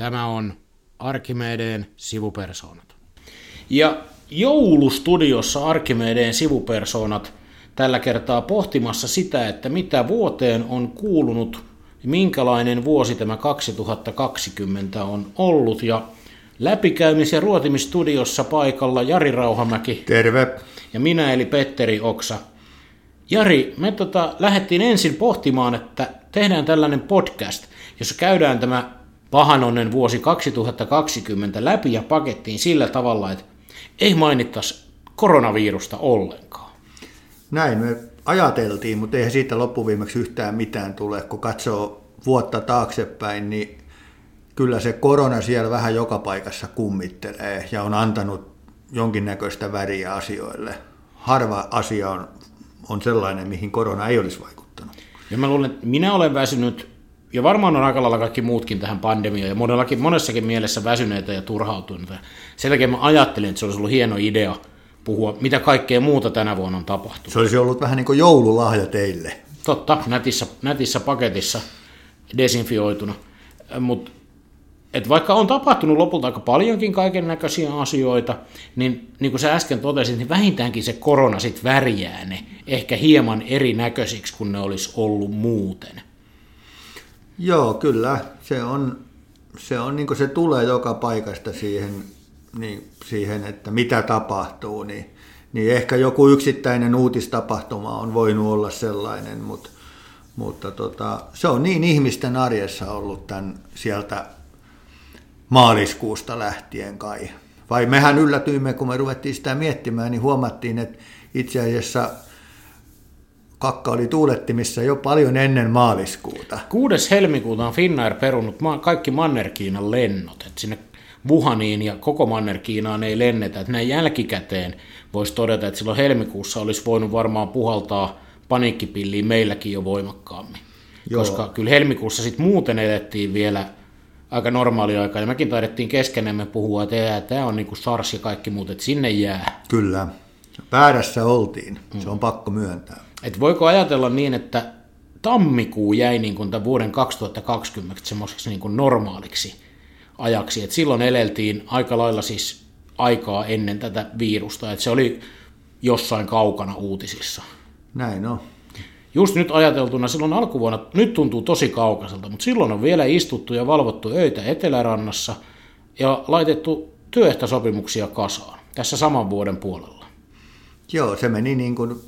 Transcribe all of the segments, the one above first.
Tämä on Arkimedeen sivupersoonat. Ja joulustudiossa Arkimedeen sivupersoonat tällä kertaa pohtimassa sitä, että mitä vuoteen on kuulunut, minkälainen vuosi tämä 2020 on ollut. Ja läpikäymis- ja ruotimistudiossa paikalla Jari Rauhamäki. Terve. Ja minä eli Petteri Oksa. Jari, me tota, lähdettiin ensin pohtimaan, että tehdään tällainen podcast, jossa käydään tämä pahanonnen vuosi 2020 läpi ja pakettiin sillä tavalla, että ei mainittaisi koronavirusta ollenkaan. Näin me ajateltiin, mutta eihän siitä loppuviimeksi yhtään mitään tule. Kun katsoo vuotta taaksepäin, niin kyllä se korona siellä vähän joka paikassa kummittelee ja on antanut jonkinnäköistä väriä asioille. Harva asia on, on sellainen, mihin korona ei olisi vaikuttanut. Ja mä luulen, että minä olen väsynyt, ja varmaan on aika lailla kaikki muutkin tähän pandemiaan, ja monellakin, monessakin mielessä väsyneitä ja turhautuneita. Sen takia mä ajattelin, että se olisi ollut hieno idea puhua, mitä kaikkea muuta tänä vuonna on tapahtunut. Se olisi ollut vähän niin kuin joululahja teille. Totta, nätissä, nätissä paketissa desinfioituna. Mutta et vaikka on tapahtunut lopulta aika paljonkin kaiken näköisiä asioita, niin niin kuin sä äsken totesit, niin vähintäänkin se korona sitten värjää ne ehkä hieman erinäköisiksi kuin ne olisi ollut muuten. Joo, kyllä. Se on, se, on niin se tulee joka paikasta siihen, niin, siihen, että mitä tapahtuu, niin, niin ehkä joku yksittäinen uutistapahtuma on voinut olla sellainen, mutta, mutta tota, se on niin ihmisten arjessa ollut tämän sieltä maaliskuusta lähtien kai. Vai mehän yllätyimme, kun me ruvettiin sitä miettimään, niin huomattiin, että itse asiassa kakka oli tuulettimissa jo paljon ennen maaliskuuta. 6. helmikuuta on Finnair perunut kaikki Manner-Kiinan lennot. Et sinne Wuhaniin ja koko Manner-Kiinaan ei lennetä. Et näin jälkikäteen voisi todeta, että silloin helmikuussa olisi voinut varmaan puhaltaa paniikkipilliin meilläkin jo voimakkaammin. Joo. Koska kyllä helmikuussa sitten muuten elettiin vielä – aika normaali aika. Ja mekin taidettiin keskenemme puhua, että tämä on niin kuin SARS ja kaikki muut, että sinne jää. Kyllä. Väärässä oltiin. Se on mm. pakko myöntää. Et voiko ajatella niin, että tammikuu jäi niin kuin tämän vuoden 2020 semmoiseksi niin kuin normaaliksi ajaksi. Et silloin eleltiin aika lailla siis aikaa ennen tätä virusta. Et se oli jossain kaukana uutisissa. Näin on just nyt ajateltuna silloin alkuvuonna, nyt tuntuu tosi kaukaiselta, mutta silloin on vielä istuttu ja valvottu öitä Etelärannassa ja laitettu työehtosopimuksia kasaan tässä saman vuoden puolella. Joo, se meni niin kuin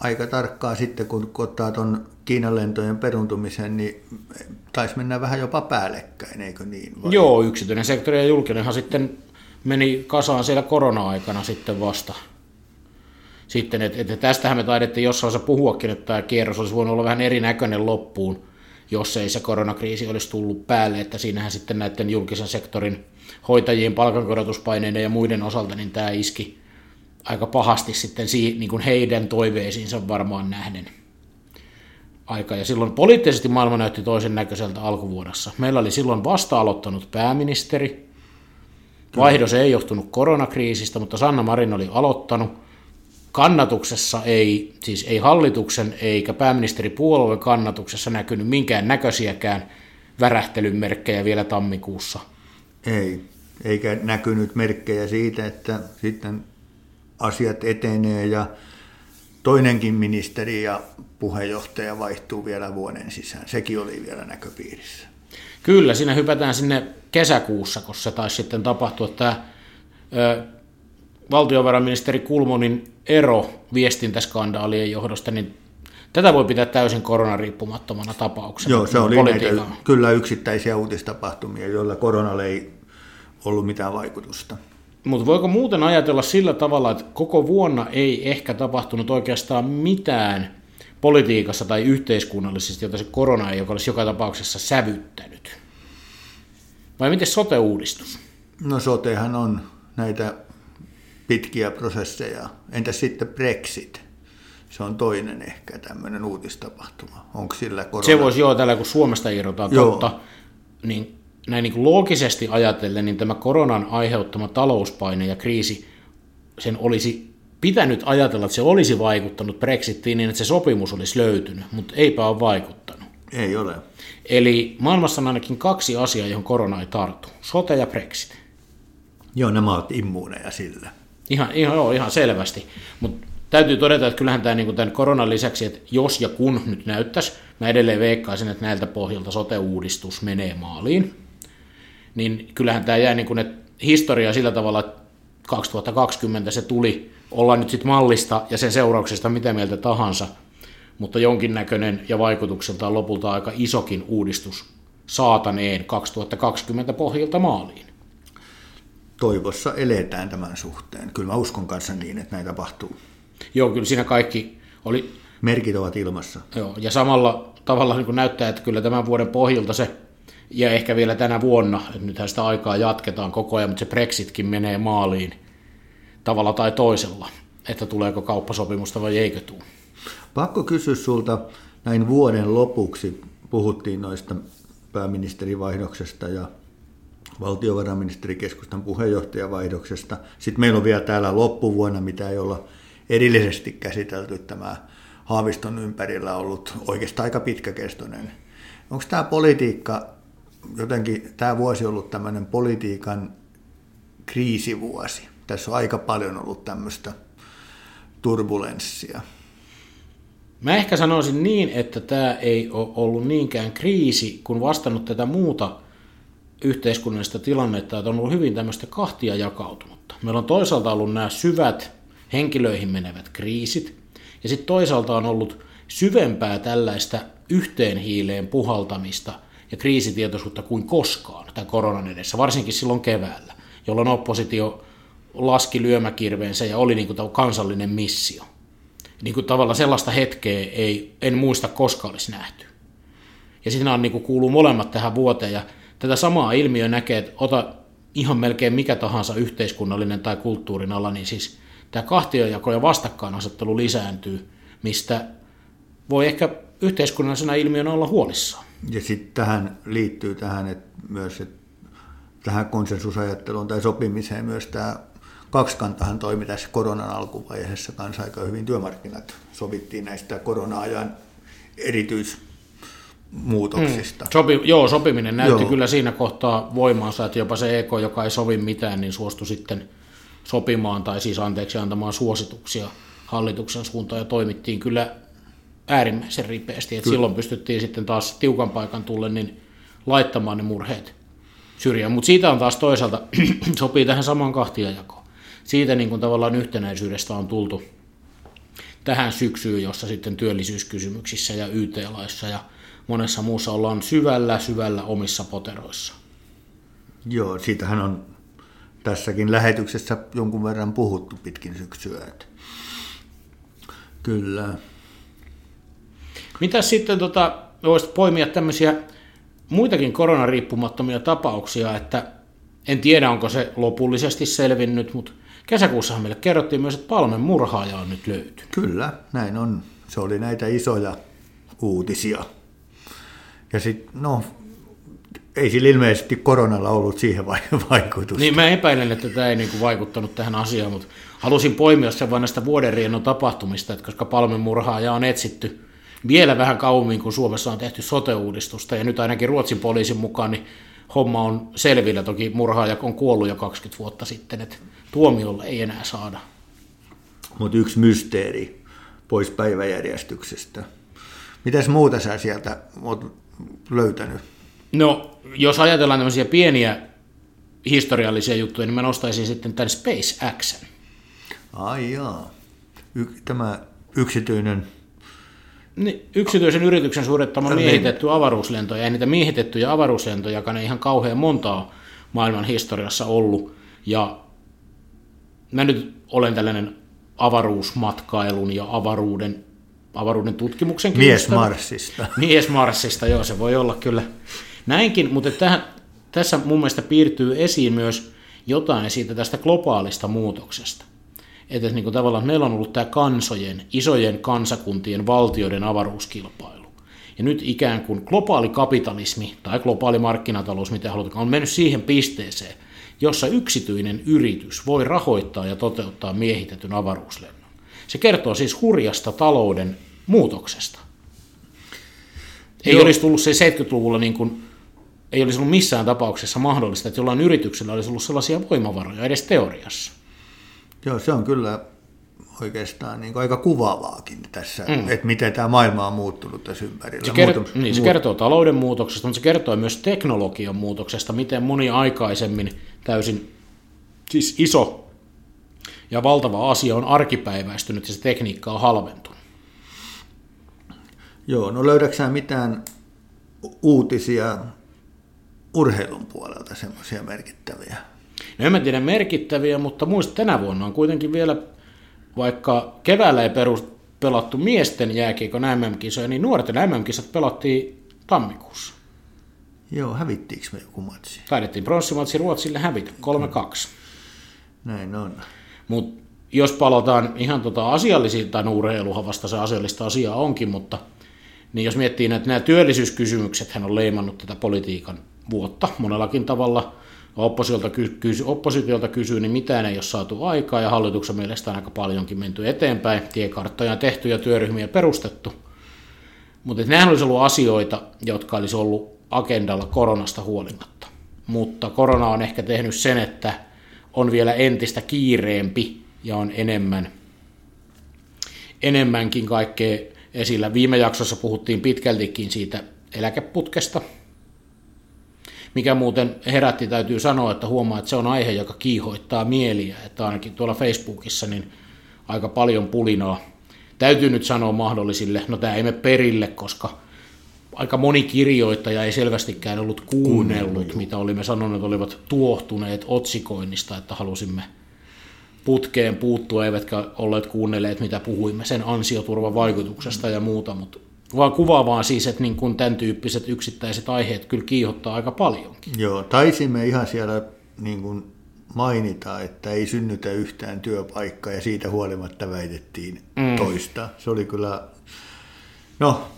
aika tarkkaan sitten, kun ottaa tuon Kiinan lentojen peruntumisen, niin taisi mennä vähän jopa päällekkäin, eikö niin? Vai? Joo, yksityinen sektori ja julkinenhan sitten meni kasaan siellä korona-aikana sitten vasta sitten, että, että tästähän me taidettiin jossain osassa puhuakin, että tämä kierros olisi voinut olla vähän erinäköinen loppuun, jos ei se koronakriisi olisi tullut päälle, että siinähän sitten näiden julkisen sektorin hoitajien palkankorotuspaineiden ja muiden osalta, niin tämä iski aika pahasti sitten niin kuin heidän toiveisiinsa varmaan nähden aika. Ja silloin poliittisesti maailma näytti toisen näköiseltä alkuvuodessa. Meillä oli silloin vasta aloittanut pääministeri. Vaihdos ei johtunut koronakriisistä, mutta Sanna Marin oli aloittanut kannatuksessa ei, siis ei hallituksen eikä pääministeripuolueen kannatuksessa näkynyt minkään näköisiäkään värähtelyn merkkejä vielä tammikuussa. Ei, eikä näkynyt merkkejä siitä, että sitten asiat etenee ja toinenkin ministeri ja puheenjohtaja vaihtuu vielä vuoden sisään. Sekin oli vielä näköpiirissä. Kyllä, siinä hypätään sinne kesäkuussa, kun se taisi sitten tapahtua tämä valtiovarainministeri Kulmonin ero viestintäskandaalien johdosta, niin tätä voi pitää täysin koronariippumattomana tapauksena. Joo, se oli näitä, kyllä yksittäisiä uutistapahtumia, joilla koronalle ei ollut mitään vaikutusta. Mutta voiko muuten ajatella sillä tavalla, että koko vuonna ei ehkä tapahtunut oikeastaan mitään politiikassa tai yhteiskunnallisesti, jota se korona ei olisi joka tapauksessa sävyttänyt? Vai miten sote-uudistus? No sotehan on näitä pitkiä prosesseja. Entä sitten Brexit? Se on toinen ehkä tämmöinen uutistapahtuma. Onko sillä korona... Se voisi joo, tällä kun Suomesta irrotaan joo. totta, niin näin niin kuin loogisesti ajatellen, niin tämä koronan aiheuttama talouspaine ja kriisi, sen olisi pitänyt ajatella, että se olisi vaikuttanut Brexitiin niin, että se sopimus olisi löytynyt, mutta eipä ole vaikuttanut. Ei ole. Eli maailmassa on ainakin kaksi asiaa, johon korona ei tartu. Sote ja Brexit. Joo, nämä ovat immuuneja sillä. Ihan, ihan, joo, ihan selvästi. Mutta täytyy todeta, että kyllähän tämä niin tämän koronan lisäksi, että jos ja kun nyt näyttäisi, mä edelleen veikkaisin, että näiltä pohjalta sote-uudistus menee maaliin, niin kyllähän tämä jää niin kuin, että historia sillä tavalla, että 2020 se tuli, olla nyt sitten mallista ja sen seurauksesta mitä mieltä tahansa, mutta jonkinnäköinen ja vaikutukseltaan lopulta aika isokin uudistus saataneen 2020 pohjalta maaliin. Toivossa eletään tämän suhteen. Kyllä mä uskon kanssa niin, että näin tapahtuu. Joo, kyllä siinä kaikki oli... Merkit ovat ilmassa. Joo, ja samalla tavalla niin näyttää, että kyllä tämän vuoden pohjalta se, ja ehkä vielä tänä vuonna, että nythän sitä aikaa jatketaan koko ajan, mutta se Brexitkin menee maaliin tavalla tai toisella, että tuleeko kauppasopimusta vai eikö tule. Pakko kysyä sulta näin vuoden lopuksi, puhuttiin noista pääministerivaihdoksesta ja valtiovarainministerikeskustan puheenjohtajavaihdoksesta. Sitten meillä on vielä täällä loppuvuonna, mitä ei olla erillisesti käsitelty, tämä Haaviston ympärillä ollut oikeastaan aika pitkäkestoinen. Onko tämä politiikka, jotenkin tämä vuosi ollut tämmöinen politiikan kriisivuosi? Tässä on aika paljon ollut tämmöistä turbulenssia. Mä ehkä sanoisin niin, että tämä ei ole ollut niinkään kriisi, kun vastannut tätä muuta yhteiskunnallista tilannetta, että on ollut hyvin tämmöistä kahtia jakautunutta. Meillä on toisaalta ollut nämä syvät henkilöihin menevät kriisit, ja sitten toisaalta on ollut syvempää tällaista yhteen hiileen puhaltamista ja kriisitietoisuutta kuin koskaan tämän koronan edessä, varsinkin silloin keväällä, jolloin oppositio laski lyömäkirveensä ja oli niin kuin kansallinen missio. Niin kuin tavallaan sellaista hetkeä ei, en muista koskaan olisi nähty. Ja siinä on niin kuin kuuluu molemmat tähän vuoteen ja tätä samaa ilmiöä näkee, että ota ihan melkein mikä tahansa yhteiskunnallinen tai kulttuurin ala, niin siis tämä kahtiojako ja vastakkainasettelu lisääntyy, mistä voi ehkä yhteiskunnallisena ilmiönä olla huolissaan. Ja sitten tähän liittyy tähän että myös, että tähän konsensusajatteluun tai sopimiseen myös tämä kaksikantahan toimi tässä koronan alkuvaiheessa kanssa aika hyvin työmarkkinat. Sovittiin näistä korona-ajan erityismuutoksista. Mm. Sopi, joo, sopiminen näytti joo. kyllä siinä kohtaa voimaansa, että jopa se EK, joka ei sovi mitään, niin suostui sitten sopimaan tai siis anteeksi antamaan suosituksia hallituksen suuntaan ja toimittiin kyllä äärimmäisen ripeästi. että silloin pystyttiin sitten taas tiukan paikan tulle niin laittamaan ne murheet syrjään. Mutta siitä on taas toisaalta, sopii tähän samaan kahtiajakoon. Siitä niin kuin tavallaan yhtenäisyydestä on tultu tähän syksyyn, jossa sitten työllisyyskysymyksissä ja YT-laissa ja monessa muussa ollaan syvällä, syvällä omissa poteroissa. Joo, siitähän on tässäkin lähetyksessä jonkun verran puhuttu pitkin syksyä. Että kyllä. Mitä sitten tota, voisit poimia tämmöisiä muitakin koronariippumattomia tapauksia, että en tiedä onko se lopullisesti selvinnyt, mutta kesäkuussahan meille kerrottiin myös, että Palmen murhaaja on nyt löytynyt. Kyllä, näin on. Se oli näitä isoja uutisia. Ja sitten, no, ei sillä ilmeisesti koronalla ollut siihen vaikutusta. Niin mä epäilen, että tämä ei niinku vaikuttanut tähän asiaan, mutta halusin poimia sen vain näistä vuodenriennon tapahtumista, että koska Palmen murhaaja on etsitty vielä vähän kauemmin kuin Suomessa on tehty sote-uudistusta, ja nyt ainakin Ruotsin poliisin mukaan niin homma on selvillä. Toki murhaaja on kuollut jo 20 vuotta sitten, että tuomiolle ei enää saada. Mutta yksi mysteeri pois päiväjärjestyksestä. Mitäs muuta sä sieltä oot löytänyt? No, jos ajatellaan tämmöisiä pieniä historiallisia juttuja, niin mä nostaisin sitten tämän SpaceX. Ai jaa. Y- tämä yksityinen niin, yksityisen yrityksen suorittama niin. miehitetty avaruuslento, ja niitä miehitettyjä avaruuslentoja, ei ihan kauhean montaa maailman historiassa ollut. Ja mä nyt olen tällainen avaruusmatkailun ja avaruuden, avaruuden tutkimuksen Mies Marsista. Mies Marsista, joo, se voi olla kyllä näinkin, mutta tähän, tässä mun mielestä piirtyy esiin myös jotain siitä tästä globaalista muutoksesta että niin kuin tavallaan meillä on ollut tämä kansojen, isojen kansakuntien, valtioiden avaruuskilpailu. Ja nyt ikään kuin globaali kapitalismi tai globaali markkinatalous, mitä halutaan, on mennyt siihen pisteeseen, jossa yksityinen yritys voi rahoittaa ja toteuttaa miehitetyn avaruuslennon. Se kertoo siis hurjasta talouden muutoksesta. Ei Joo. olisi tullut se 70-luvulla niin kuin, ei olisi ollut missään tapauksessa mahdollista, että jollain yrityksellä olisi ollut sellaisia voimavaroja edes teoriassa. Joo, se on kyllä oikeastaan niin aika kuvaavaakin tässä, mm. että miten tämä maailma on muuttunut tässä ympärillä. Se, kert- Muutum- niin, se kertoo talouden muutoksesta, mutta se kertoo myös teknologian muutoksesta, miten moni aikaisemmin täysin siis iso ja valtava asia on arkipäiväistynyt ja se tekniikka on halventunut. Joo, no löydätkö mitään uutisia urheilun puolelta semmoisia merkittäviä? No en mä tiedä merkittäviä, mutta muista tänä vuonna on kuitenkin vielä, vaikka keväällä ei perus, pelattu miesten jääkiekon MM-kisoja, niin nuorten MM-kisat pelattiin tammikuussa. Joo, hävittiinkö me joku matsi? Taidettiin pronssimatsi Ruotsille hävitä 3-2. Näin on. Mutta jos palataan ihan tota asiallisiin, tai urheiluhan vasta se asiallista asiaa onkin, mutta niin jos miettii näitä nämä työllisyyskysymykset, hän on leimannut tätä politiikan vuotta monellakin tavalla. Oppositiolta, ky- kysy, oppositiolta kysyy, niin mitään ei ole saatu aikaa, ja hallituksen mielestä on aika paljonkin menty eteenpäin. Tiekarttoja on tehty ja työryhmiä perustettu. Mutta nämähän olisi ollut asioita, jotka olisi ollut agendalla koronasta huolimatta. Mutta korona on ehkä tehnyt sen, että on vielä entistä kiireempi ja on enemmän, enemmänkin kaikkea esillä. Viime jaksossa puhuttiin pitkältikin siitä eläkeputkesta, mikä muuten herätti, täytyy sanoa, että huomaa, että se on aihe, joka kiihoittaa mieliä, että ainakin tuolla Facebookissa niin aika paljon pulinaa. Täytyy nyt sanoa mahdollisille, no tämä ei mene perille, koska aika moni kirjoittaja ei selvästikään ollut kuunnellut, mitä olimme sanoneet, olivat tuohtuneet otsikoinnista, että halusimme putkeen puuttua, eivätkä olleet kuunnelleet, mitä puhuimme sen ansioturvan vaikutuksesta ja muuta, mutta vaan kuvaavaa siis, että niin kuin tämän tyyppiset yksittäiset aiheet kyllä kiihottaa aika paljonkin. Joo, taisimme ihan siellä niin kuin mainita, että ei synnytä yhtään työpaikkaa ja siitä huolimatta väitettiin mm. toista. Se oli kyllä, no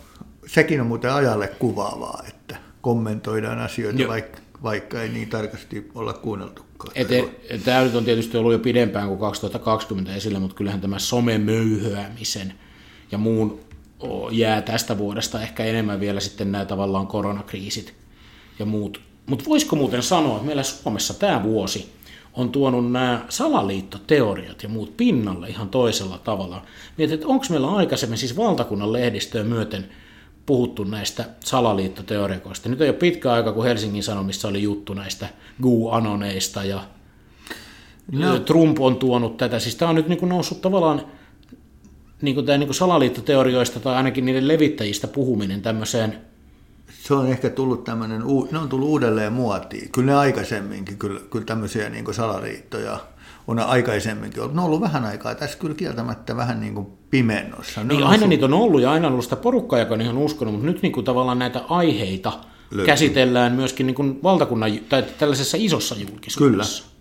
sekin on muuten ajalle kuvaavaa, että kommentoidaan asioita, vaikka, vaikka ei niin tarkasti olla kuunneltukaan. Tämä nyt on tietysti ollut jo pidempään kuin 2020 esillä, mutta kyllähän tämä somemöyhyämisen ja muun jää tästä vuodesta ehkä enemmän vielä sitten nämä tavallaan koronakriisit ja muut. Mutta voisiko muuten sanoa, että meillä Suomessa tämä vuosi on tuonut nämä salaliittoteoriat ja muut pinnalle ihan toisella tavalla. Mietin, että onko meillä aikaisemmin siis valtakunnan lehdistöä myöten puhuttu näistä salaliittoteorikoista. Nyt ei ole pitkä aika, kun Helsingin Sanomissa oli juttu näistä GU-anoneista ja no. Trump on tuonut tätä. Siis tämä on nyt niin noussut tavallaan niin kuin tämä niin kuin salaliittoteorioista tai ainakin niiden levittäjistä puhuminen tämmöiseen se on ehkä tullut tämmöinen, ne on tullut uudelleen muotiin. Kyllä ne aikaisemminkin, kyllä, kyllä tämmöisiä niin kuin salaliittoja on aikaisemminkin ollut. Ne on ollut vähän aikaa tässä kyllä kieltämättä vähän niin kuin pimennossa. Niin, aina niitä on ollut ja aina on ollut sitä porukkaa, joka on ihan uskonut, mutta nyt niin kuin tavallaan näitä aiheita Löytyy. käsitellään myöskin niin kuin valtakunnan tai tällaisessa isossa julkisuudessa. Kyllä,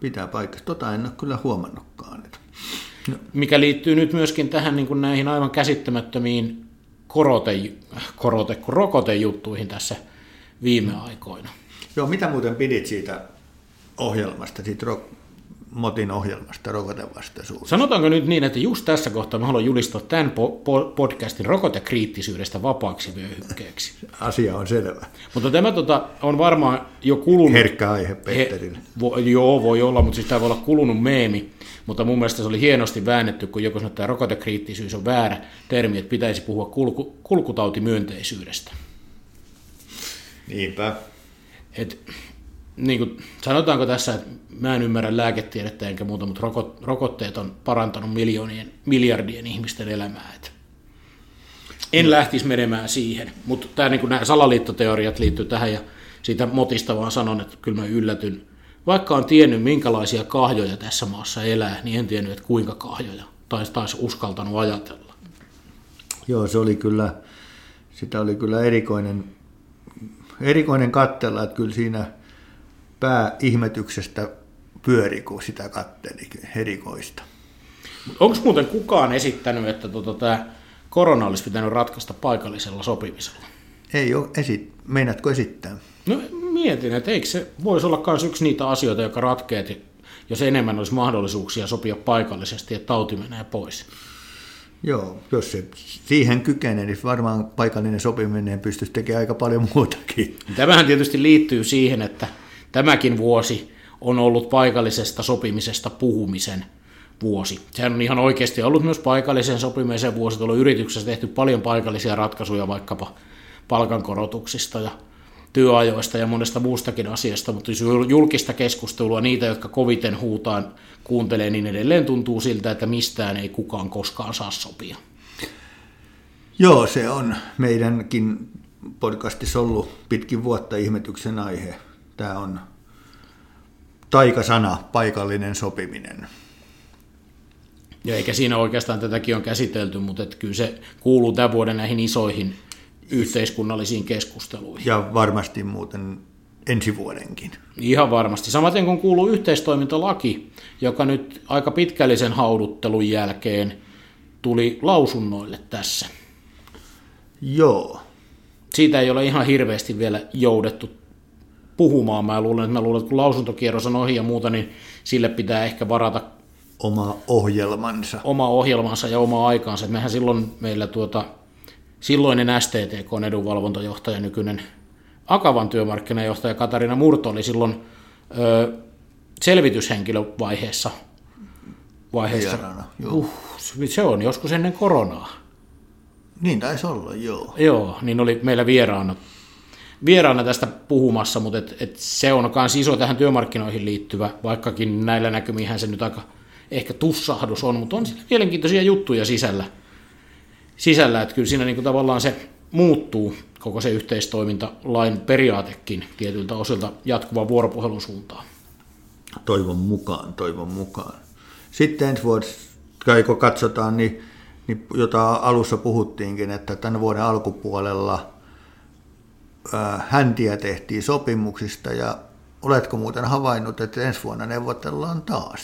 pitää paikkaa. Tota en ole kyllä huomannutkaan. No. Mikä liittyy nyt myöskin tähän niin kuin näihin aivan käsittämättömiin korote, korote, rokotejuttuihin tässä viime aikoina. Joo, mitä muuten pidit siitä ohjelmasta, siitä ro- Motin ohjelmasta rokotevastaisuudesta? Sanotaanko nyt niin, että just tässä kohtaa mä haluan julistaa tämän po- podcastin rokotekriittisyydestä vapaaksi vyöhykkeeksi. Asia on selvä. Mutta tämä tota, on varmaan jo kulunut... Herkkä aihe Petterille. He, vo, joo, voi olla, mutta siis tämä voi olla kulunut meemi. Mutta mun mielestä se oli hienosti väännetty, kun joku sanoi, että rokotekriittisyys on väärä termi, että pitäisi puhua kulku, kulkutautimyönteisyydestä. Niinpä. Et, niin kuin, sanotaanko tässä, että mä en ymmärrä lääketiedettä enkä muuta, mutta rokot, rokotteet on parantanut miljoonien, miljardien ihmisten elämää. Et en lähtisi menemään siihen, mutta tämä, niin nämä salaliittoteoriat liittyy tähän ja siitä motista vaan sanon, että kyllä mä yllätyn. Vaikka on tiennyt, minkälaisia kahjoja tässä maassa elää, niin en tiennyt, että kuinka kahjoja, tai taisi uskaltanut ajatella. Joo, se oli kyllä, sitä oli kyllä erikoinen, erikoinen kattella, että kyllä siinä pääihmetyksestä pyöri, kun sitä katteli erikoista. Onko muuten kukaan esittänyt, että tota, tämä korona olisi pitänyt ratkaista paikallisella sopimisella? Ei ole. Esit... Meinaatko esittää? No mietin, että eikö se voisi olla myös yksi niitä asioita, joka ratkeet, jos enemmän olisi mahdollisuuksia sopia paikallisesti, että tauti menee pois. Joo, jos se siihen kykenee, niin varmaan paikallinen sopiminen pystyisi tekemään aika paljon muutakin. Tämähän tietysti liittyy siihen, että tämäkin vuosi on ollut paikallisesta sopimisesta puhumisen vuosi. Sehän on ihan oikeasti ollut myös paikallisen sopimisen vuosi. Tuolla yrityksessä tehty paljon paikallisia ratkaisuja vaikkapa palkankorotuksista ja työajoista ja monesta muustakin asiasta, mutta jos julkista keskustelua, niitä, jotka koviten huutaan, kuuntelee, niin edelleen tuntuu siltä, että mistään ei kukaan koskaan saa sopia. Joo, se on meidänkin podcastissa ollut pitkin vuotta ihmetyksen aihe. Tämä on taikasana, paikallinen sopiminen. Ja eikä siinä oikeastaan tätäkin on käsitelty, mutta kyllä se kuuluu tämän vuoden näihin isoihin yhteiskunnallisiin keskusteluihin. Ja varmasti muuten ensi vuodenkin. Ihan varmasti. Samaten kun kuuluu yhteistoimintalaki, joka nyt aika pitkällisen hauduttelun jälkeen tuli lausunnoille tässä. Joo. Siitä ei ole ihan hirveästi vielä joudettu puhumaan. Mä luulen, että, mä luulen, että kun lausuntokierros on ohi ja muuta, niin sille pitää ehkä varata oma ohjelmansa. Oma ohjelmansa ja oma aikaansa. Mehän silloin meillä tuota, silloinen STTK edunvalvontajohtaja, nykyinen Akavan työmarkkinajohtaja Katarina Murto oli silloin ö, selvityshenkilövaiheessa. Vaiheessa. Vierana, joo. Uh, se on joskus ennen koronaa. Niin taisi olla, joo. Joo, niin oli meillä vieraana, vieraana tästä puhumassa, mutta et, et se on myös iso tähän työmarkkinoihin liittyvä, vaikkakin näillä näkymihän se nyt aika ehkä tussahdus on, mutta on siellä mielenkiintoisia juttuja sisällä, sisällä että kyllä siinä niin kuin tavallaan se muuttuu koko se yhteistoimintalain periaatekin tietyiltä osilta jatkuvan vuoropuhelun suuntaan. Toivon mukaan, toivon mukaan. Sitten ensi vuodessa, kun katsotaan, niin, niin jota alussa puhuttiinkin, että tämän vuoden alkupuolella ää, häntiä tehtiin sopimuksista ja oletko muuten havainnut, että ensi vuonna neuvotellaan taas?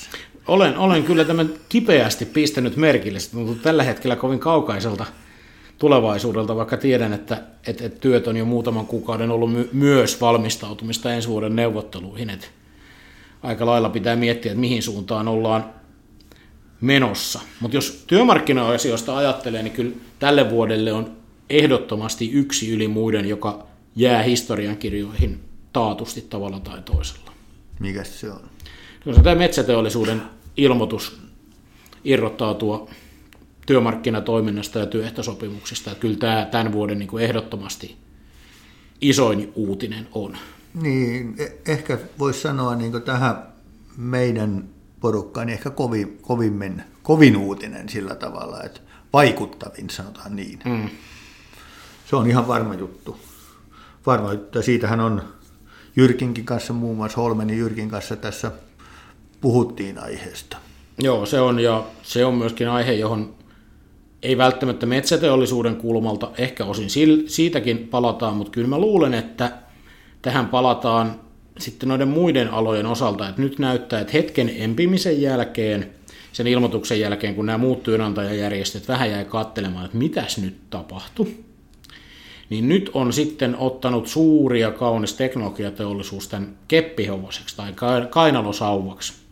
Olen, olen kyllä tämän kipeästi pistänyt merkille. Se tuntuu tällä hetkellä kovin kaukaiselta tulevaisuudelta, vaikka tiedän, että, että, että työt on jo muutaman kuukauden ollut my, myös valmistautumista ensi vuoden neuvotteluihin. Että aika lailla pitää miettiä, että mihin suuntaan ollaan menossa. Mutta jos työmarkkina-asioista ajattelee, niin kyllä tälle vuodelle on ehdottomasti yksi yli muiden, joka jää historiankirjoihin taatusti tavalla tai toisella. Mikä se on? Se on tämä metsäteollisuuden ilmoitus irrottautua työmarkkinatoiminnasta ja työehtosopimuksista. Että kyllä tämä tämän vuoden niin kuin ehdottomasti isoin uutinen on. Niin, e- ehkä voisi sanoa niin tähän meidän porukkaan niin ehkä kovin, kovimmin, kovin uutinen sillä tavalla, että vaikuttavin sanotaan niin. Mm. Se on ihan varma juttu. Varma juttu. Ja siitähän on Jyrkinkin kanssa, muun muassa Holmenin Jyrkin kanssa tässä puhuttiin aiheesta. Joo, se on, ja se on myöskin aihe, johon ei välttämättä metsäteollisuuden kulmalta, ehkä osin siitäkin palataan, mutta kyllä mä luulen, että tähän palataan sitten noiden muiden alojen osalta, että nyt näyttää, että hetken empimisen jälkeen, sen ilmoituksen jälkeen, kun nämä muut työnantajajärjestöt vähän jäi katselemaan, että mitäs nyt tapahtui, niin nyt on sitten ottanut suuri ja kaunis teknologiateollisuus tämän keppihevoseksi tai kainalosauvaksi.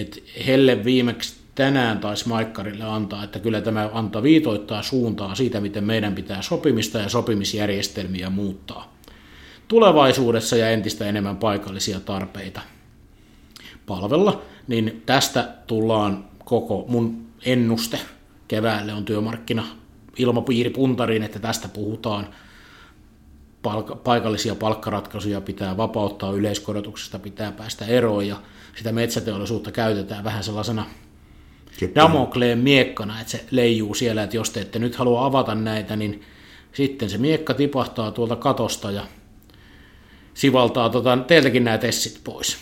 Et Helle viimeksi tänään taisi Maikkarille antaa, että kyllä tämä antaa viitoittaa suuntaa siitä, miten meidän pitää sopimista ja sopimisjärjestelmiä muuttaa tulevaisuudessa ja entistä enemmän paikallisia tarpeita palvella, niin tästä tullaan koko mun ennuste keväälle on työmarkkina ilmapiiri puntariin, että tästä puhutaan. Palk- paikallisia palkkaratkaisuja pitää vapauttaa, yleiskorotuksesta pitää päästä eroon ja sitä metsäteollisuutta käytetään vähän sellaisena Damokleen miekkana, että se leijuu siellä, että jos te ette nyt halua avata näitä, niin sitten se miekka tipahtaa tuolta katosta ja sivaltaa tota, teiltäkin nämä tessit pois.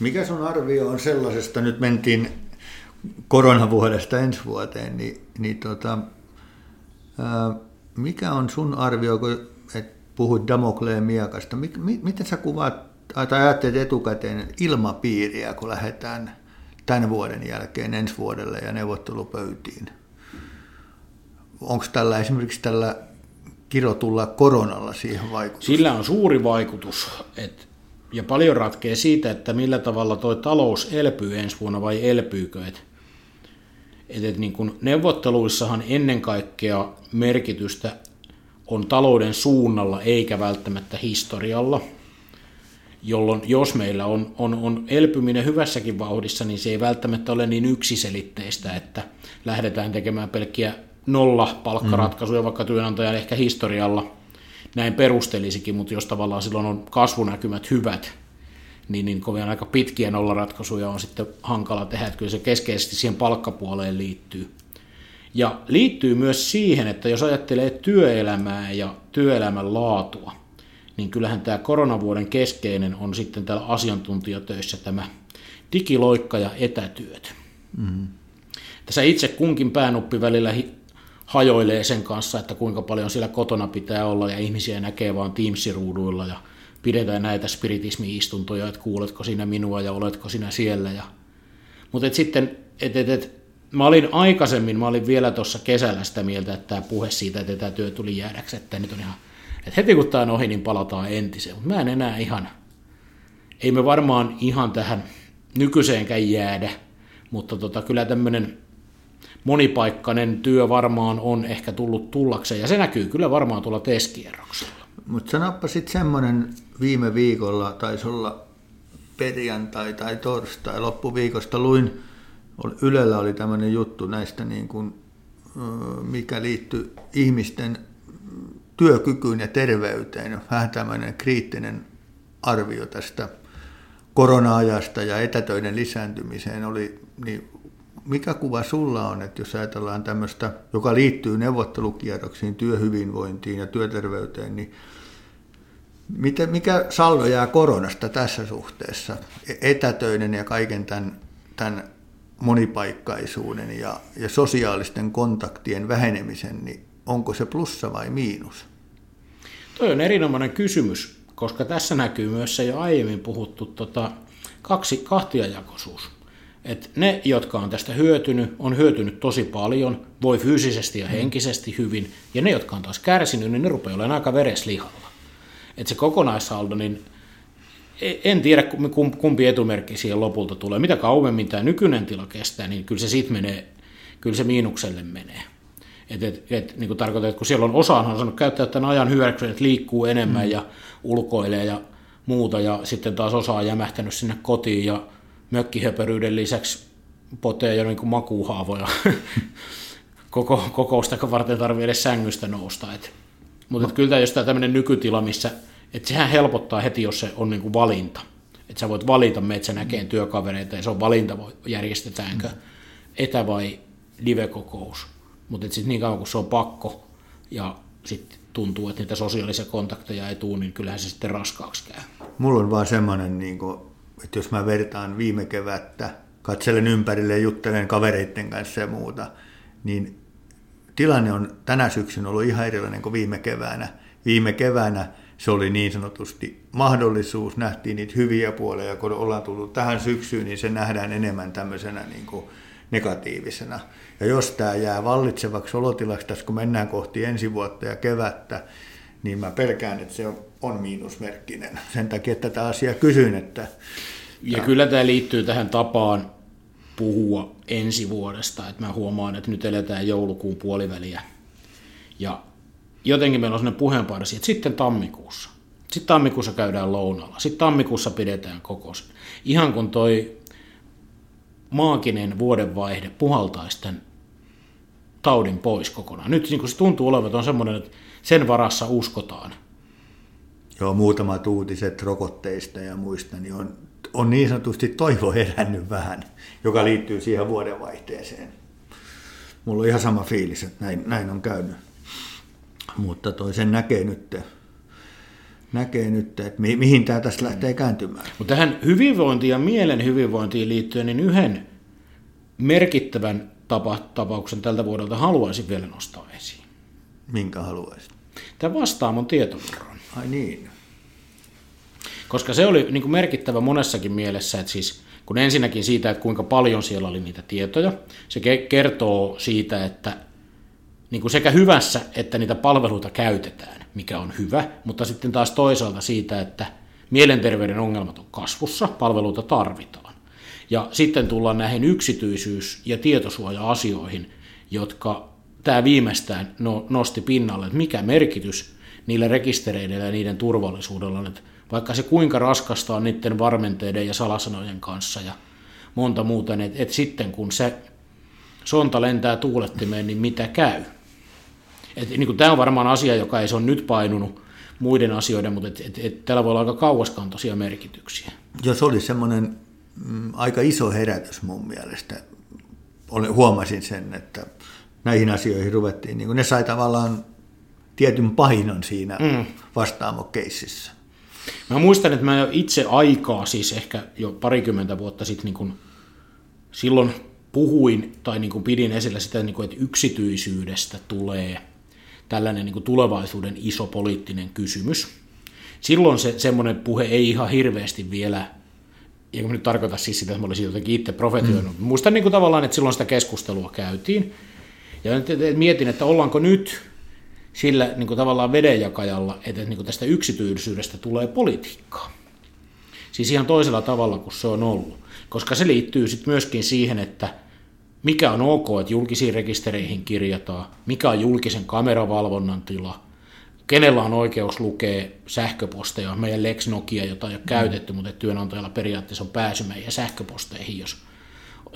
Mikä sun arvio on sellaisesta, nyt mentiin koronavuodesta ensi vuoteen, niin, niin tota, ää, mikä on sun arvio, kun et puhut Damokleen miekasta, mi, mi, miten sä kuvaat tai ajattelet etukäteen ilmapiiriä, kun lähdetään tämän vuoden jälkeen ensi vuodelle ja neuvottelupöytiin? Onko tällä esimerkiksi tällä kirotulla koronalla siihen vaikutus? Sillä on suuri vaikutus, et, ja paljon ratkee siitä, että millä tavalla tuo talous elpyy ensi vuonna vai elpyykö. Et, että, että niin kuin neuvotteluissahan ennen kaikkea merkitystä on talouden suunnalla eikä välttämättä historialla, jolloin jos meillä on, on, on elpyminen hyvässäkin vauhdissa, niin se ei välttämättä ole niin yksiselitteistä, että lähdetään tekemään pelkkiä nolla palkkaratkaisuja, mm. vaikka työnantajan ehkä historialla näin perustelisikin, mutta jos tavallaan silloin on kasvunäkymät hyvät, niin, niin kovin aika pitkiä nollaratkaisuja on sitten hankala tehdä, että kyllä se keskeisesti siihen palkkapuoleen liittyy. Ja liittyy myös siihen, että jos ajattelee työelämää ja työelämän laatua, niin kyllähän tämä koronavuoden keskeinen on sitten täällä asiantuntijatöissä tämä digiloikka ja etätyöt. Mm-hmm. Tässä itse kunkin päänuppi välillä hajoilee sen kanssa, että kuinka paljon siellä kotona pitää olla ja ihmisiä näkee vaan Teams-ruuduilla ja pidetään näitä spiritismi-istuntoja, että kuuletko sinä minua ja oletko sinä siellä. Ja... Mutta et sitten, et, et, et, mä olin aikaisemmin, mä olin vielä tuossa kesällä sitä mieltä, että tämä puhe siitä, että tämä työ tuli jäädäksi, että nyt on ihan, että heti kun tämä on ohi, niin palataan entiseen. Mutta mä en enää ihan, ei me varmaan ihan tähän nykyiseenkään jäädä, mutta tota, kyllä tämmöinen monipaikkainen työ varmaan on ehkä tullut tullakseen, ja se näkyy kyllä varmaan tuolla teskierroksella. Mutta sanoppa sitten semmoinen viime viikolla, taisi olla perjantai tai torstai, loppuviikosta luin, Ylellä oli tämmöinen juttu näistä, niin kuin, mikä liittyy ihmisten työkykyyn ja terveyteen. Vähän tämmöinen kriittinen arvio tästä korona-ajasta ja etätöiden lisääntymiseen oli, niin mikä kuva sulla on, että jos ajatellaan tämmöistä, joka liittyy neuvottelukierroksiin, työhyvinvointiin ja työterveyteen, niin miten, mikä saldo jää koronasta tässä suhteessa? Etätöiden ja kaiken tämän, tämän monipaikkaisuuden ja, ja sosiaalisten kontaktien vähenemisen, niin onko se plussa vai miinus? Toi on erinomainen kysymys, koska tässä näkyy myös se jo aiemmin puhuttu tota, kaksi, kahtiajakoisuus. Et ne, jotka on tästä hyötynyt, on hyötynyt tosi paljon, voi fyysisesti ja henkisesti hyvin, ja ne, jotka on taas kärsinyt, niin ne rupeaa olemaan aika vereslihalla. Et se kokonaissaldo, niin en tiedä kumpi etumerkki siihen lopulta tulee. Mitä kauemmin tämä nykyinen tila kestää, niin kyllä se sitten menee, kyllä se miinukselle menee. Et, et, et, niin kuin tarkoitan, että kun siellä on osaan on saanut käyttää tämän ajan hyväksi, että liikkuu enemmän mm. ja ulkoilee ja muuta, ja sitten taas osa on jämähtänyt sinne kotiin ja mökkihöperyyden lisäksi potee jo niin kuin makuuhaavoja. Koko, kokousta varten tarvii edes sängystä nousta. Et, mutta kyllä jos tämä tämmöinen nykytila, missä, että sehän helpottaa heti, jos se on niin kuin valinta. Että sä voit valita, metsä näkee mm. työkavereita ja se on valinta, järjestetäänkö mm. etä- vai live-kokous. Mutta sitten niin kauan kuin se on pakko ja sitten tuntuu, että niitä sosiaalisia kontakteja ei tule, niin kyllähän se sitten raskaaksi käy. Mulla on vaan semmoinen niin kuin että jos mä vertaan viime kevättä, katselen ympärille ja juttelen kavereiden kanssa ja muuta, niin tilanne on tänä syksyn ollut ihan erilainen kuin viime keväänä. Viime keväänä se oli niin sanotusti mahdollisuus, nähtiin niitä hyviä puolia, kun ollaan tullut tähän syksyyn, niin se nähdään enemmän tämmöisenä niin kuin negatiivisena. Ja jos tämä jää vallitsevaksi olotilaksi tässä, kun mennään kohti ensi vuotta ja kevättä, niin mä pelkään, että se on, on miinusmerkkinen. Sen takia tätä asiaa kysyn, että... Ja kyllä tämä liittyy tähän tapaan puhua ensi vuodesta, että mä huomaan, että nyt eletään joulukuun puoliväliä. Ja jotenkin meillä on sellainen puheenparsi, että sitten tammikuussa. Sitten tammikuussa käydään lounalla. Sitten tammikuussa pidetään kokous. Ihan kun toi maaginen vuodenvaihde puhaltaisi tämän taudin pois kokonaan. Nyt niin kun se tuntuu olevan, että on semmoinen, että sen varassa uskotaan. Joo, muutamat uutiset rokotteista ja muista, niin on, on niin sanotusti toivo herännyt vähän, joka liittyy siihen vuodenvaihteeseen. Mulla on ihan sama fiilis, että näin, näin on käynyt. Mutta toi sen näkee nyt, näkee nyt että mi, mihin tämä tässä lähtee kääntymään. Mutta tähän hyvinvointiin ja mielen hyvinvointiin liittyen, niin yhden merkittävän tapa, tapauksen tältä vuodelta haluaisin vielä nostaa esiin. Minkä haluaisit? Tämä vastaamon tietovirran. Ai niin. Koska se oli niin kuin merkittävä monessakin mielessä, että siis kun ensinnäkin siitä, että kuinka paljon siellä oli niitä tietoja, se kertoo siitä, että niin kuin sekä hyvässä että niitä palveluita käytetään, mikä on hyvä, mutta sitten taas toisaalta siitä, että mielenterveyden ongelmat on kasvussa, palveluita tarvitaan. Ja sitten tullaan näihin yksityisyys- ja tietosuoja-asioihin, jotka tämä viimeistään no, nosti pinnalle, että mikä merkitys niillä rekistereillä ja niiden turvallisuudella että vaikka se kuinka raskasta on niiden varmenteiden ja salasanojen kanssa ja monta muuta, että, että sitten kun se sonta lentää tuulettimeen, niin mitä käy? Et, niin kuin, tämä on varmaan asia, joka ei se on nyt painunut muiden asioiden, mutta et, et, et, tällä voi olla aika kauaskantoisia merkityksiä. Jos oli semmoinen mm, aika iso herätys mun mielestä. Olen, huomasin sen, että näihin asioihin ruvettiin, niin kuin ne sai tavallaan tietyn pahinon siinä mm. vastaamokeississä. Mä muistan, että mä itse aikaa, siis ehkä jo parikymmentä vuotta sitten, niin kun silloin puhuin tai niin kun pidin esillä sitä, niin kun, että yksityisyydestä tulee tällainen niin tulevaisuuden iso poliittinen kysymys. Silloin se semmoinen puhe ei ihan hirveästi vielä, ja nyt tarkoita siis sitä, että mä olisin jotenkin itse profetioinut. Mm. Muistan niin kuin tavallaan, että silloin sitä keskustelua käytiin. Ja mietin, että ollaanko nyt sillä niin kuin tavallaan vedenjakajalla, että niin kuin tästä yksityisyydestä tulee politiikkaa. Siis ihan toisella tavalla kuin se on ollut. Koska se liittyy sitten myöskin siihen, että mikä on ok, että julkisiin rekistereihin kirjataan, mikä on julkisen kameravalvonnan tila, kenellä on oikeus lukea sähköposteja, meidän Lex Nokia, jota ei ole mm. käytetty, mutta työnantajalla periaatteessa on pääsy meidän sähköposteihin, jos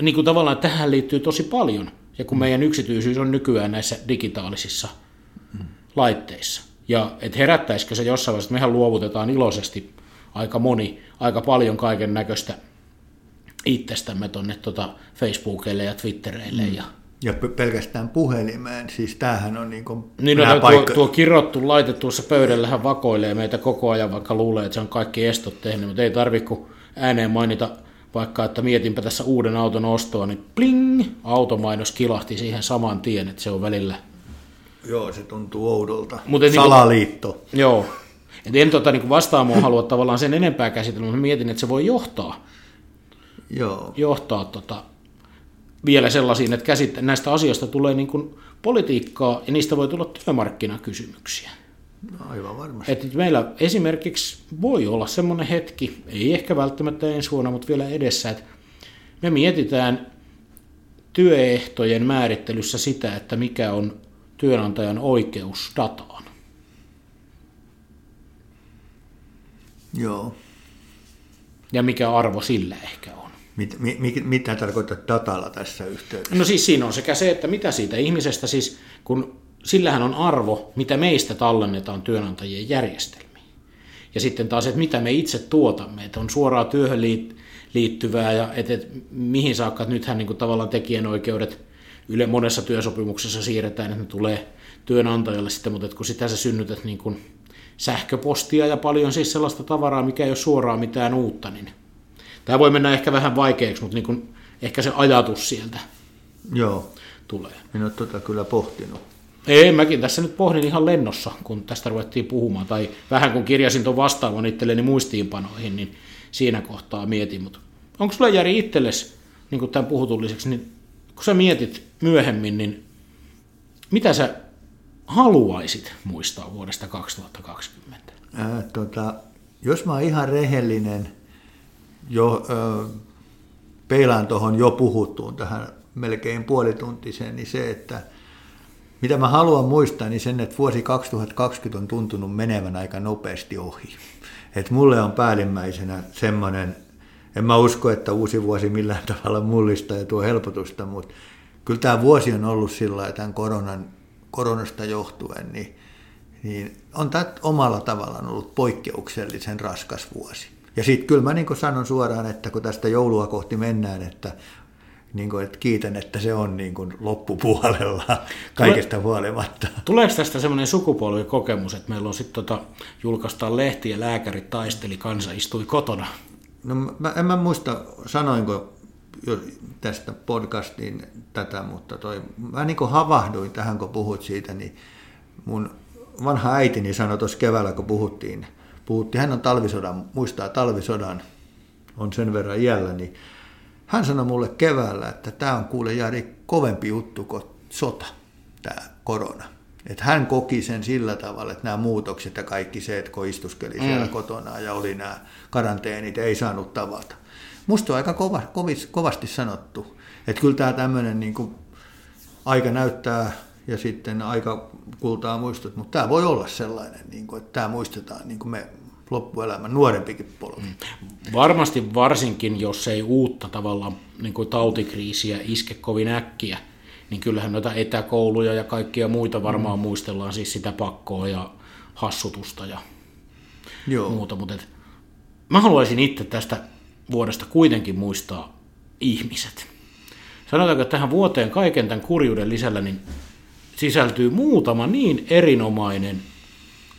niin kuin tavallaan tähän liittyy tosi paljon. Ja kun mm. meidän yksityisyys on nykyään näissä digitaalisissa laitteissa. Ja että herättäisikö se jossain vaiheessa, että mehän luovutetaan iloisesti aika moni, aika paljon kaiken näköistä itsestämme tuonne tota Facebookille ja Twittereille. Mm. Ja, ja pelkästään puhelimeen, siis tämähän on niin kuin niin no, tuo, paikka... tuo kirottu laite tuossa pöydällähän vakoilee meitä koko ajan, vaikka luulee, että se on kaikki estot tehnyt, mutta ei tarvitse kuin ääneen mainita vaikka, että mietinpä tässä uuden auton ostoa, niin pling, automainos kilahti siihen saman tien, että se on välillä Joo, se tuntuu oudolta. Mut niinku- Salaliitto. Niin kuin, joo. Et en tota, niin vastaamoon halua tavallaan sen enempää käsitellä, mutta mietin, että se voi johtaa, joo. johtaa tota, vielä sellaisiin, että käsit- näistä asioista tulee niin kuin politiikkaa ja niistä voi tulla työmarkkinakysymyksiä. No, aivan varmasti. Et meillä esimerkiksi voi olla semmoinen hetki, ei ehkä välttämättä ensi vuonna, mutta vielä edessä, että me mietitään työehtojen määrittelyssä sitä, että mikä on työnantajan oikeus dataan. Joo. Ja mikä arvo sillä ehkä on. Mit, mit, mitä tarkoittaa datalla tässä yhteydessä? No siis siinä on sekä se, että mitä siitä ihmisestä, siis kun sillähän on arvo, mitä meistä tallennetaan työnantajien järjestelmiin. Ja sitten taas, että mitä me itse tuotamme, että on suoraan työhön liittyvää ja että, että mihin saakka, että nythän niin kuin tavallaan tekijänoikeudet yle monessa työsopimuksessa siirretään, että ne tulee työnantajalle sitten, mutta kun sitä sä synnytät niin kuin sähköpostia ja paljon siis sellaista tavaraa, mikä ei ole suoraan mitään uutta, niin tämä voi mennä ehkä vähän vaikeaksi, mutta niin kuin ehkä se ajatus sieltä Joo. tulee. En ole tuota kyllä pohtinut. Ei, mäkin tässä nyt pohdin ihan lennossa, kun tästä ruvettiin puhumaan, tai vähän kun kirjasin tuon vastaavan itselleni muistiinpanoihin, niin siinä kohtaa mietin, mutta onko sulla Jari itsellesi, niin kuin tämän puhutulliseksi, niin kun sä mietit myöhemmin, niin mitä sä haluaisit muistaa vuodesta 2020? Ää, tota, jos mä oon ihan rehellinen, jo, peilaan tuohon jo puhuttuun tähän melkein puolituntiseen, niin se, että mitä mä haluan muistaa, niin sen, että vuosi 2020 on tuntunut menevän aika nopeasti ohi. Et mulle on päällimmäisenä semmoinen en mä usko, että uusi vuosi millään tavalla mullistaa ja tuo helpotusta, mutta kyllä tämä vuosi on ollut sillä että tämän koronan, koronasta johtuen, niin, niin on tämä omalla tavallaan ollut poikkeuksellisen raskas vuosi. Ja sitten kyllä mä niin sanon suoraan, että kun tästä joulua kohti mennään, että, niin kuin, että kiitän, että se on niin kuin loppupuolella kaikesta Tule, huolimatta. Tuleeko tästä semmoinen sukupolvikokemus, että meillä on sitten tota, julkaistaan lehti ja lääkärit taisteli, kansa istui kotona? No mä, en mä muista, sanoinko jo tästä podcastiin tätä, mutta toi, mä niin havahduin tähän, kun puhut siitä, niin mun vanha äitini sanoi tuossa keväällä, kun puhuttiin, puhuttiin, hän on talvisodan, muistaa talvisodan, on sen verran iällä, niin hän sanoi mulle keväällä, että tämä on kuule Jari kovempi juttu kuin sota, tämä korona. Että hän koki sen sillä tavalla, että nämä muutokset ja kaikki se, että kun istuskeli mm. siellä kotona ja oli nämä karanteenit, ei saanut tavata. musta on aika kova, kovis, kovasti sanottu. Että kyllä tämä tämmöinen niin kuin, aika näyttää ja sitten aika kultaa muistut, mutta tämä voi olla sellainen, niin kuin, että tämä muistetaan niin kuin me loppuelämän nuorempikin polvi. Varmasti varsinkin, jos ei uutta tavallaan niin kuin tautikriisiä iske kovin äkkiä, niin kyllähän noita etäkouluja ja kaikkia muita varmaan mm. muistellaan, siis sitä pakkoa ja hassutusta ja Joo. muuta. Mutta et, mä haluaisin itse tästä vuodesta kuitenkin muistaa ihmiset. Sanotaanko, että tähän vuoteen kaiken tämän kurjuuden lisällä niin sisältyy muutama niin erinomainen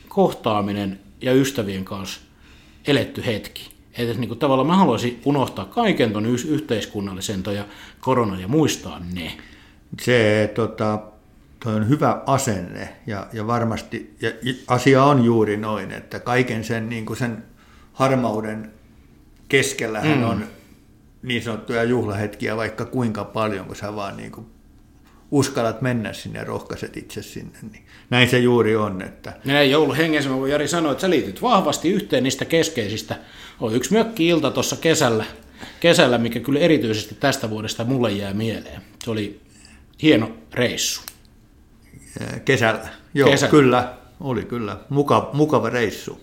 kohtaaminen ja ystävien kanssa eletty hetki. Että niin kuin tavallaan mä haluaisin unohtaa kaiken ton yhteiskunnallisen ja korona ja muistaa ne. Se tota, toi on hyvä asenne ja, ja varmasti ja asia on juuri noin, että kaiken sen, niin kuin sen harmauden keskellä mm. on niin sanottuja juhlahetkiä vaikka kuinka paljon, kun sä vaan niin kuin uskallat mennä sinne ja rohkaiset itse sinne. Niin näin se juuri on. Että... Näin jouluhengessä mä voin Jari sanoa, että sä liityt vahvasti yhteen niistä keskeisistä. On yksi mökki-ilta tuossa kesällä, kesällä, mikä kyllä erityisesti tästä vuodesta mulle jää mieleen. Se oli hieno reissu. Kesällä, joo, kesällä. kyllä, oli kyllä. Muka, mukava reissu.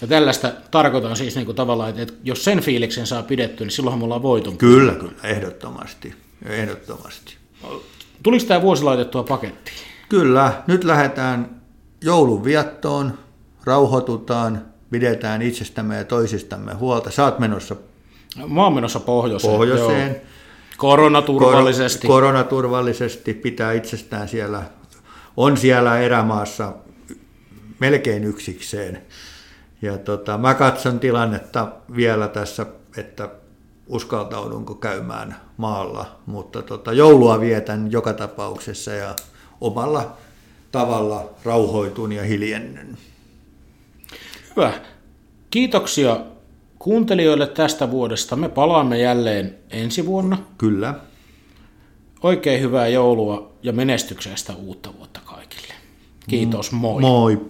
Ja tällaista tarkoitan siis niin kuin tavallaan, että, että jos sen fiiliksen saa pidettyä, niin silloinhan me ollaan voiton. Kyllä, kyllä, ehdottomasti. ehdottomasti. Tuliko tämä vuosi laitettua pakettiin? Kyllä, nyt lähdetään joulunviettoon, rauhoitutaan, pidetään itsestämme ja toisistamme huolta. Saat menossa Mä oon menossa pohjoiseen. pohjoiseen. Joo. Koronaturvallisesti. Kor- koronaturvallisesti pitää itsestään siellä, on siellä erämaassa melkein yksikseen. Ja tota, mä katson tilannetta vielä tässä, että uskaltaudunko käymään maalla, mutta tota, joulua vietän joka tapauksessa ja omalla tavalla rauhoitun ja hiljennyn. Hyvä. Kiitoksia kuuntelijoille tästä vuodesta. Me palaamme jälleen ensi vuonna. Kyllä. Oikein hyvää joulua ja menestyksestä uutta vuotta kaikille. Kiitos, moi. Moi.